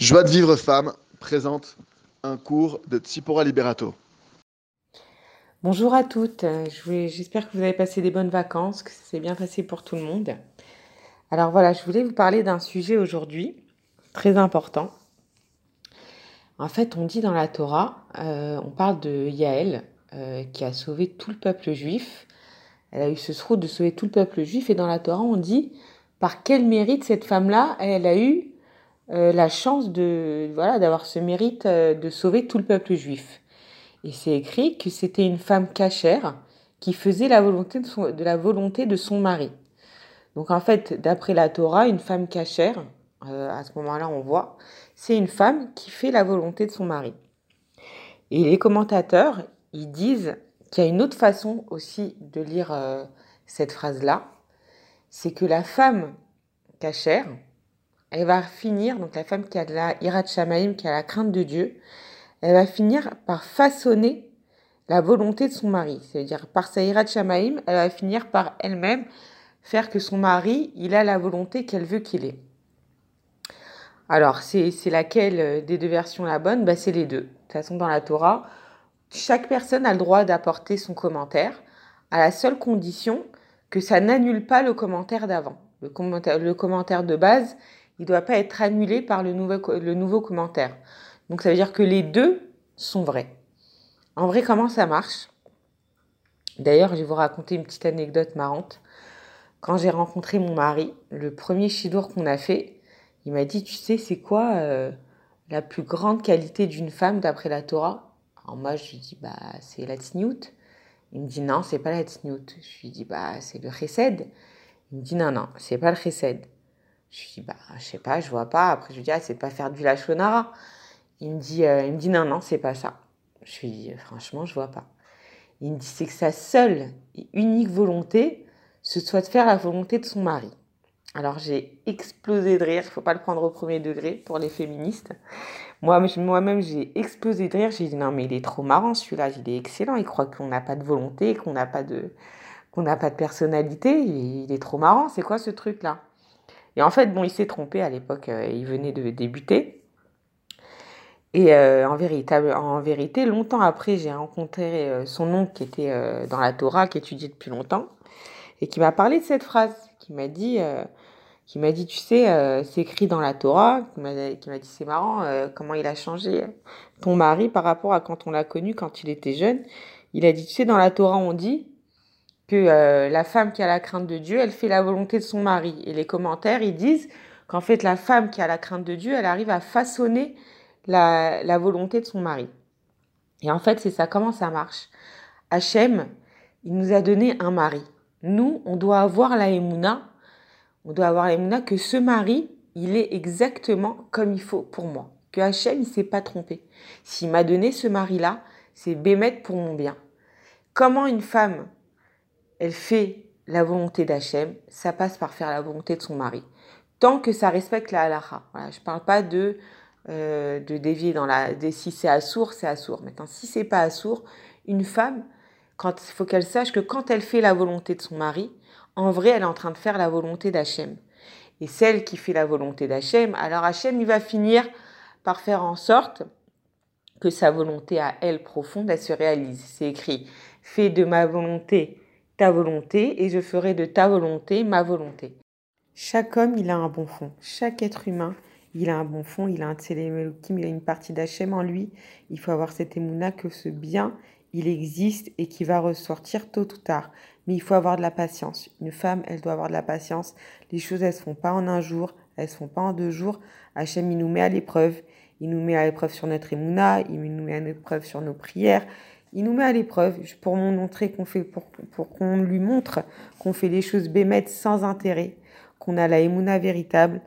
Joie de vivre femme présente un cours de Tsipora Liberato. Bonjour à toutes, j'espère que vous avez passé des bonnes vacances, que c'est bien passé pour tout le monde. Alors voilà, je voulais vous parler d'un sujet aujourd'hui très important. En fait, on dit dans la Torah, euh, on parle de Yaël euh, qui a sauvé tout le peuple juif. Elle a eu ce sroud de sauver tout le peuple juif et dans la Torah, on dit par quel mérite cette femme-là, elle a eu euh, la chance de voilà d'avoir ce mérite euh, de sauver tout le peuple juif. Et c'est écrit que c'était une femme cachère qui faisait la volonté de, son, de la volonté de son mari. Donc en fait, d'après la Torah, une femme cachère, euh, à ce moment-là, on voit, c'est une femme qui fait la volonté de son mari. Et les commentateurs, ils disent qu'il y a une autre façon aussi de lire cette phrase-là, c'est que la femme cachère, elle va finir, donc la femme qui a de la Hirat Shamaim, qui a la crainte de Dieu, elle va finir par façonner la volonté de son mari. C'est-à-dire, par sa Hirat Shamaim, elle va finir par elle-même faire que son mari, il a la volonté qu'elle veut qu'il ait. Alors, c'est laquelle euh, des deux versions la bonne? Bah, C'est les deux. De toute façon, dans la Torah, chaque personne a le droit d'apporter son commentaire, à la seule condition que ça n'annule pas le commentaire d'avant. Le commentaire, le commentaire de base, il ne doit pas être annulé par le nouveau, le nouveau commentaire. Donc ça veut dire que les deux sont vrais. En vrai, comment ça marche? D'ailleurs, je vais vous raconter une petite anecdote marrante. Quand j'ai rencontré mon mari, le premier chidour qu'on a fait, il m'a dit, tu sais, c'est quoi euh, la plus grande qualité d'une femme d'après la Torah? Alors moi, je lui dis, bah, c'est la tsniout. Il me dit, non, c'est pas la tsniout. Je lui dis, bah, c'est le chesed. Il me dit, non, non, c'est pas le chesed. Je dis, bah, je sais pas, je vois pas. Après, je lui dis, ah, c'est pas faire du lachonara. Il me dit, euh, il me dit, non, non, c'est pas ça. Je lui dis, franchement, je vois pas. Il me dit, c'est que sa seule et unique volonté, ce soit de faire la volonté de son mari. Alors, j'ai explosé de rire. Il faut pas le prendre au premier degré pour les féministes. Moi, moi-même, j'ai explosé de rire. J'ai dit, non, mais il est trop marrant, celui-là. Il est excellent. Il croit qu'on n'a pas de volonté, qu'on n'a pas de, qu'on n'a pas de personnalité. il est trop marrant. C'est quoi ce truc-là? Et en fait, bon, il s'est trompé à l'époque, euh, il venait de débuter. Et euh, en, vérité, longtemps après, j'ai rencontré euh, son oncle qui était dans la Torah, qui étudiait depuis longtemps, et qui m'a parlé de cette phrase, qui m'a dit, dit, tu sais, c'est écrit dans la Torah, qui m'a dit, c'est marrant, comment il a changé ton mari par rapport à quand on l'a connu, quand il était jeune. Il a dit, tu sais, dans la Torah, on dit, que euh, la femme qui a la crainte de Dieu, elle fait la volonté de son mari. Et les commentaires, ils disent qu'en fait, la femme qui a la crainte de Dieu, elle arrive à façonner la, volonté de son mari. Et en fait, c'est ça, comment ça marche? Hachem, il nous a donné un mari. Nous, on doit avoir la émouna, on doit avoir la que ce mari, il est exactement comme il faut pour moi. Que Hachem, il s'est pas trompé. S'il m'a donné ce mari-là, c'est bémettre pour mon bien. Comment une femme elle fait la volonté d'Hachem, ça passe par faire la volonté de son mari. Tant que ça respecte la halakha. Je ne parle pas de, euh, de dévier dans la... si c'est assourd, c'est assourd. Maintenant, si c'est pas assourd, une femme, il faut qu'elle sache que quand elle fait la volonté de son mari, en vrai, elle est en train de faire la volonté d'Hachem. Et celle qui fait la volonté d'Hachem, alors Hachem, il va finir par faire en sorte que sa volonté à elle profonde, elle se réalise. C'est écrit, fais de ma volonté ta volonté et je ferai de ta volonté ma volonté. Chaque homme, il a un bon fond. Chaque être humain, il a un bon fond, il a un Tsélémelokim, il a une partie d'Hachem en lui. Il faut avoir cette émouna que ce bien, il existe et qui va ressortir tôt ou tard. Mais il faut avoir de la patience. Une femme, elle doit avoir de la patience. Les choses, elles se font pas en un jour, elles se font pas en deux jours. Hachem, il nous met à l'épreuve. Il nous met à l'épreuve sur notre émouna, il nous met à l'épreuve sur nos prières, il nous met à l'épreuve pour montrer qu'on fait, pour, qu'on lui montre qu'on fait les choses bémettes sans intérêt, qu'on a la émouna véritable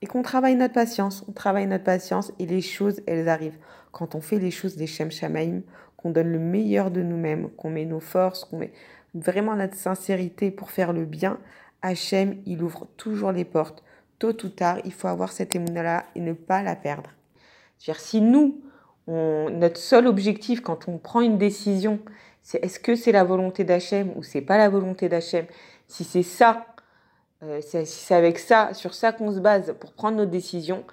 et qu'on travaille notre patience. On travaille notre patience et les choses, elles arrivent. Quand on fait les choses des Shem Shamaim, qu'on donne le meilleur de nous-mêmes, qu'on met nos forces, qu'on met vraiment notre sincérité pour faire le bien, Hachem, il ouvre toujours les portes. Tôt ou tard, il faut avoir cette émouna-là et ne pas la perdre. C'est-à-dire, si nous, notre seul objectif quand on prend une décision, c'est est-ce que c'est la volonté d'Hachem ou c'est pas la volonté d'Hachem? Si c'est ça, euh, si c'est avec ça, sur ça qu'on se base pour prendre nos décisions,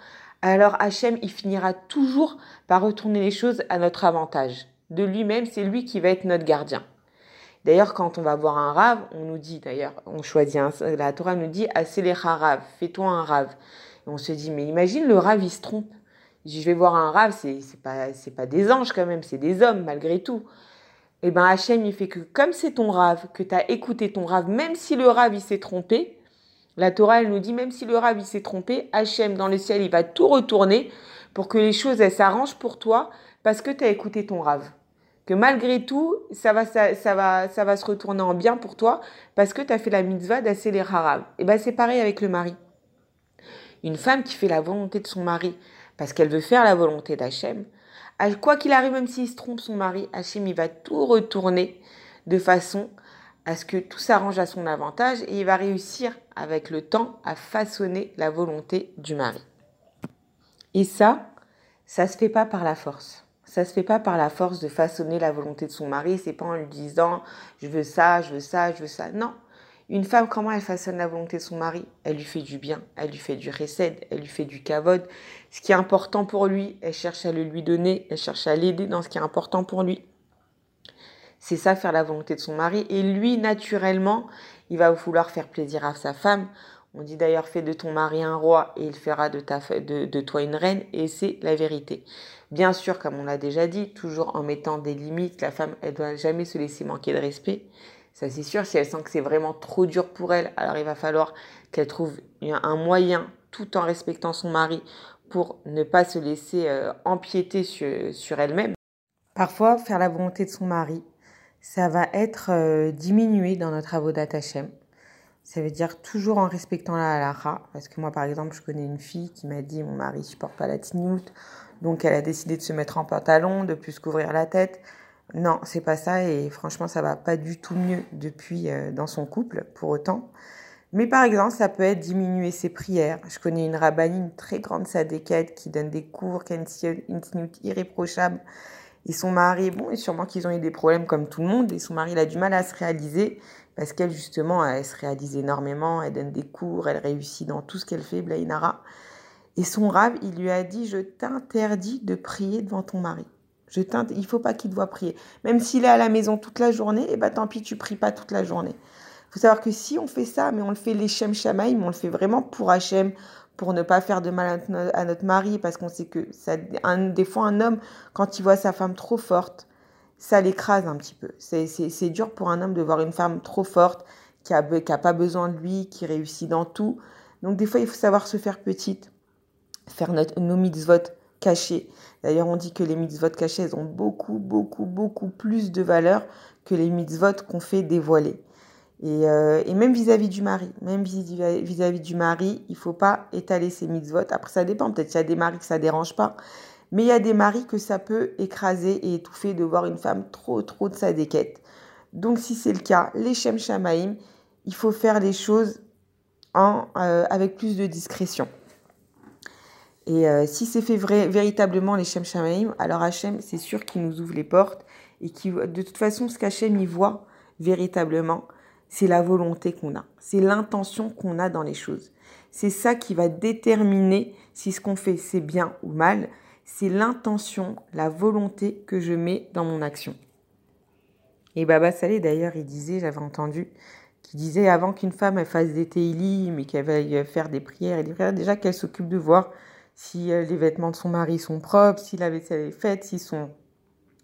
alors Hachem, il finira toujours par retourner les choses à notre avantage. De lui-même, c'est lui qui va être notre gardien. D'ailleurs, quand on va voir un rave, on nous dit, d'ailleurs, on choisit, un, la Torah nous dit, les rave, fais-toi un rave. Et on se dit, mais imagine le rave, il se trompe. Je vais voir un rave, c'est, pas, pas des anges quand même, c'est des hommes malgré tout. Et eh ben Hachem, il fait que comme c'est ton rave, que tu as écouté ton rave, même si le rave, il s'est trompé, la Torah, elle nous dit, même si le rave, il s'est trompé, Hachem, dans le ciel, il va tout retourner pour que les choses, elles s'arrangent pour toi parce que tu as écouté ton rave que malgré tout, ça va, ça, va, ça va se retourner en bien pour toi parce que tu as fait la mitzvah d'accélérer les Et ben c'est pareil avec le mari. Une femme qui fait la volonté de son mari parce qu'elle veut faire la volonté d'Hachem, quoi qu'il arrive, même s'il se trompe son mari, Hachem il va tout retourner de façon à ce que tout s'arrange à son avantage et il va réussir avec le temps à façonner la volonté du mari. Et ça, ça se fait pas par la force. Ça se fait pas par la force de façonner la volonté de son mari. C'est pas en lui disant je veux ça, je veux ça, je veux ça. Non. Une femme, comment elle façonne la volonté de son mari? Elle lui fait du bien, elle lui fait du recède, elle lui fait du kavod. Ce qui est important pour lui, elle cherche à le lui donner, elle cherche à l'aider dans ce qui est important pour lui. C'est ça faire la volonté de son mari. Et lui, naturellement, il va vouloir faire plaisir à sa femme. On dit d'ailleurs fais de ton mari un roi et il fera de toi une reine. Et c'est la vérité. Bien sûr, comme on l'a déjà dit, toujours en mettant des limites, la femme, elle doit jamais se laisser manquer de respect. Ça, c'est sûr. Si elle sent que c'est vraiment trop dur pour elle, alors il va falloir qu'elle trouve un moyen, tout en respectant son mari, pour ne pas se laisser euh, empiéter sur, elle-même. Parfois, faire la volonté de son mari, ça va être euh, diminué dans notre avodat Hashem. Ça veut dire toujours en respectant la halakha. Parce que moi, par exemple, je connais une fille qui m'a dit, mon mari supporte pas la tignoute, donc elle a décidé de se mettre en pantalon, de plus couvrir la tête. Non, c'est pas ça et franchement ça va pas du tout mieux depuis euh, dans son couple pour autant. Mais par exemple, ça peut être diminuer ses prières. Je connais une rabbinine très grande sadéquette qui donne des cours, qui a une, irréprochable. Et son mari, bon, et sûrement qu'ils ont eu des problèmes comme tout le monde, et son mari, il a du mal à se réaliser, parce qu'elle, justement, elle se réalise énormément, elle donne des cours, elle réussit dans tout ce qu'elle fait, Blainara. Et son rave, il lui a dit, je t'interdis de prier devant ton mari. Je il faut pas qu'il te voit prier. Même s'il est à la maison toute la journée, eh ben, tant pis, tu pries pas toute la journée. Il faut savoir que si on fait ça, mais on le fait les Shem Shamaïm, on le fait vraiment pour Hachem, pour ne pas faire de mal à notre mari, parce qu'on sait que ça, des fois, un homme, quand il voit sa femme trop forte, ça l'écrase un petit peu. C'est dur pour un homme de voir une femme trop forte, qui n'a a pas besoin de lui, qui réussit dans tout. Donc, des fois, il faut savoir se faire petite faire notre, nos mitzvot cachés. D'ailleurs, on dit que les mitzvot cachés, elles ont beaucoup, beaucoup, beaucoup plus de valeur que les mitzvot qu'on fait dévoiler. Et, euh, même vis-à-vis du mari, même vis-à-vis du mari, il faut pas étaler ses mitzvot. Après, ça dépend. Peut-être qu'il y a des maris que ça dérange pas. Mais il y a des maris que ça peut écraser et étouffer de voir une femme trop, trop de sa déquête. Donc, si c'est le cas, les Shem Shamaim, il faut faire les choses euh, avec plus de discrétion. Et euh, si c'est fait vrai, véritablement les Shem Shamaim, alors Hachem, c'est sûr qu'il nous ouvre les portes et qui, de toute façon, ce qu'Hachem y voit véritablement, c'est la volonté qu'on a, c'est l'intention qu'on a dans les choses. C'est ça qui va déterminer si ce qu'on fait c'est bien ou mal. C'est l'intention, la volonté que je mets dans mon action. Et Baba Salé d'ailleurs, il disait, j'avais entendu, qui disait avant qu'une femme fasse des télim mais qu'elle veuille faire des prières et des prières, déjà qu'elle s'occupe de voir si euh, les vêtements de son mari sont propres, si la vaisselle est faite, si son,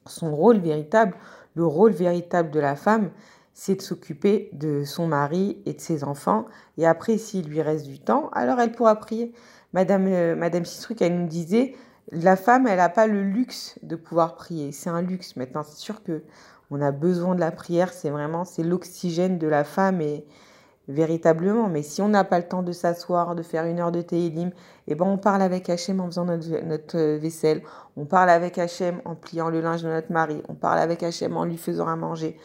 son rôle véritable, le rôle véritable de la femme, c'est de s'occuper de son mari et de ses enfants. Et après, s'il lui reste du temps, alors elle pourra prier. Madame, euh, Madame Cistruc, elle nous disait, la femme, elle n'a pas le luxe de pouvoir prier. C'est un luxe. Maintenant, c'est sûr que on a besoin de la prière. C'est vraiment, c'est l'oxygène de la femme et, véritablement. Mais si on n'a pas le temps de s'asseoir, de faire une heure de télim, eh ben on parle avec Hachem en faisant notre, vaisselle, on parle avec Hachem en pliant le linge de notre mari, on parle avec Hachem en lui faisant à manger.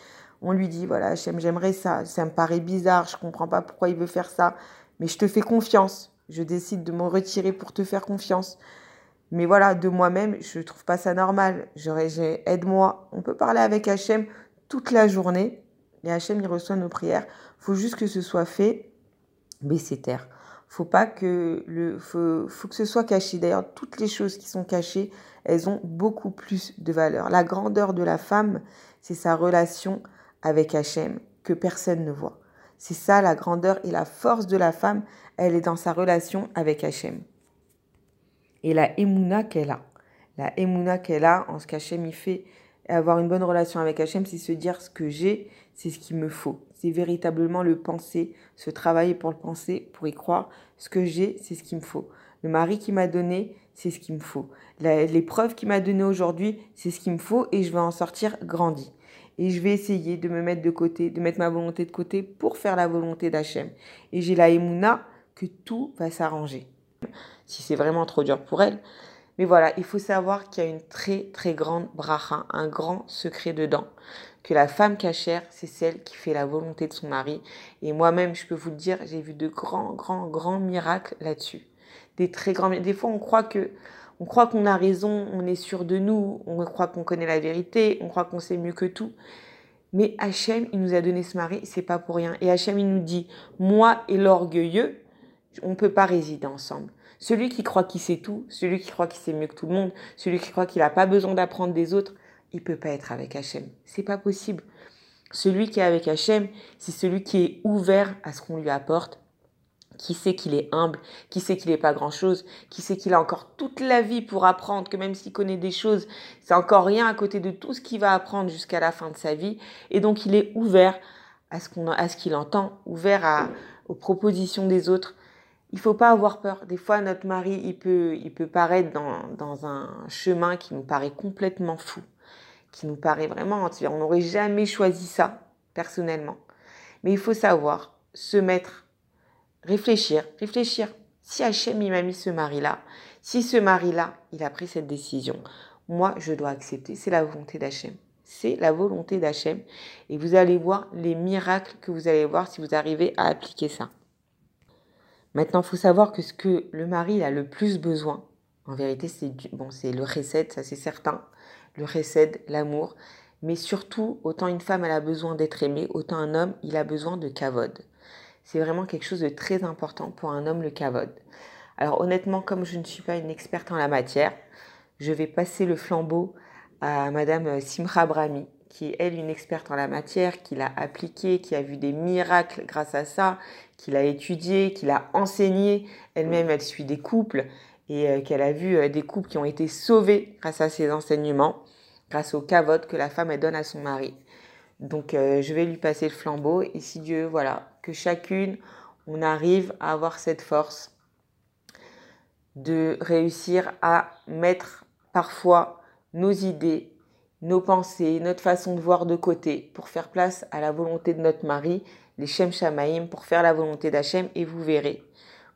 On lui dit, voilà, Hachem, j'aimerais ça, ça me paraît bizarre, je comprends pas pourquoi il veut faire ça, mais je te fais confiance. Je décide de me retirer pour te faire confiance. Mais voilà, de moi-même, je trouve pas ça normal. aide-moi. On peut parler avec Hachem toute la journée et Hachem, il reçoit nos prières. faut juste que ce soit fait baisser terre. Faut pas que le, faut, faut que ce soit caché. D'ailleurs, toutes les choses qui sont cachées, elles ont beaucoup plus de valeur. La grandeur de la femme, c'est sa relation avec Hachem que personne ne voit. C'est ça la grandeur et la force de la femme, elle est dans sa relation avec Hachem. Et la émouna qu'elle a. La émouna qu'elle a en ce qu'Hachem y fait, avoir une bonne relation avec Hachem, c'est se dire ce que j'ai, c'est ce qu'il me faut. C'est véritablement le penser, se travailler pour le penser, pour y croire. Ce que j'ai, c'est ce qu'il me faut. Le mari qui m'a donné, c'est ce qu'il me faut. L'épreuve qu'il m'a donnée aujourd'hui, c'est ce qu'il me faut et je vais en sortir grandi. Et je vais essayer de me mettre de côté, de mettre ma volonté de côté pour faire la volonté d'Hachem. Et j'ai la émouna que tout va s'arranger. Si c'est vraiment trop dur pour elle. Mais voilà, il faut savoir qu'il y a une très très grande bracha, un grand secret dedans que la femme cachère, c'est celle qui fait la volonté de son mari. Et moi-même, je peux vous le dire, j'ai vu de grands, grands, grands miracles là-dessus. Des très grands Des fois, on croit que, on croit qu'on a raison, on est sûr de nous, on croit qu'on connaît la vérité, on croit qu'on sait mieux que tout. Mais Hachem, il nous a donné ce mari, c'est pas pour rien. Et Hachem, il nous dit, moi et l'orgueilleux, on ne peut pas résider ensemble. Celui qui croit qu'il sait tout, celui qui croit qu'il sait mieux que tout le monde, celui qui croit qu'il n'a pas besoin d'apprendre des autres, il peut pas être avec Hachem. C'est pas possible. Celui qui est avec Hachem, c'est celui qui est ouvert à ce qu'on lui apporte, qui sait qu'il est humble, qui sait qu'il n'est pas grand-chose, qui sait qu'il a encore toute la vie pour apprendre, que même s'il connaît des choses, c'est encore rien à côté de tout ce qu'il va apprendre jusqu'à la fin de sa vie. Et donc il est ouvert à ce qu'il entend, ouvert aux propositions des autres. Il faut pas avoir peur. Des fois, notre mari, il peut, il peut paraître dans, dans un chemin qui nous paraît complètement fou qui nous paraît vraiment, on n'aurait jamais choisi ça, personnellement. Mais il faut savoir se mettre, réfléchir, réfléchir. Si Hachem, il m'a mis ce mari-là, si ce mari-là, il a pris cette décision, moi, je dois accepter. C'est la volonté d'Hachem. C'est la volonté d'Hachem. Et vous allez voir les miracles que vous allez voir si vous arrivez à appliquer ça. Maintenant, il faut savoir que ce que le mari a le plus besoin, en vérité, c'est bon, c'est le recette, ça c'est certain le recède, l'amour. Mais surtout, autant une femme elle a besoin d'être aimée, autant un homme il a besoin de kavod. C'est vraiment quelque chose de très important pour un homme le kavod. Alors honnêtement, comme je ne suis pas une experte en la matière, je vais passer le flambeau à Madame Simra Brahmi, qui est elle une experte en la matière, qui l'a appliqué, qui a vu des miracles grâce à ça, qui l'a étudié, qui l'a enseigné. Elle-même, elle suit des couples et euh, qu'elle a vu euh, des couples qui ont été sauvés grâce à ses enseignements, grâce au cavote que la femme elle donne à son mari. Donc euh, je vais lui passer le flambeau et si Dieu, voilà, que chacune, on arrive à avoir cette force de réussir à mettre parfois nos idées, nos pensées, notre façon de voir de côté pour faire place à la volonté de notre mari, les Shem Shamaim, pour faire la volonté d'Hachem et vous verrez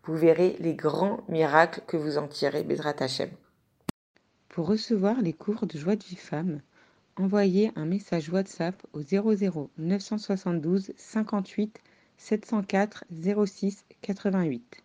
vous verrez les grands miracles que vous en tirez, Bezrat Hashem. Pour recevoir les cours de joie de vie femme, envoyez un message WhatsApp au 00 972 58 704 06 88.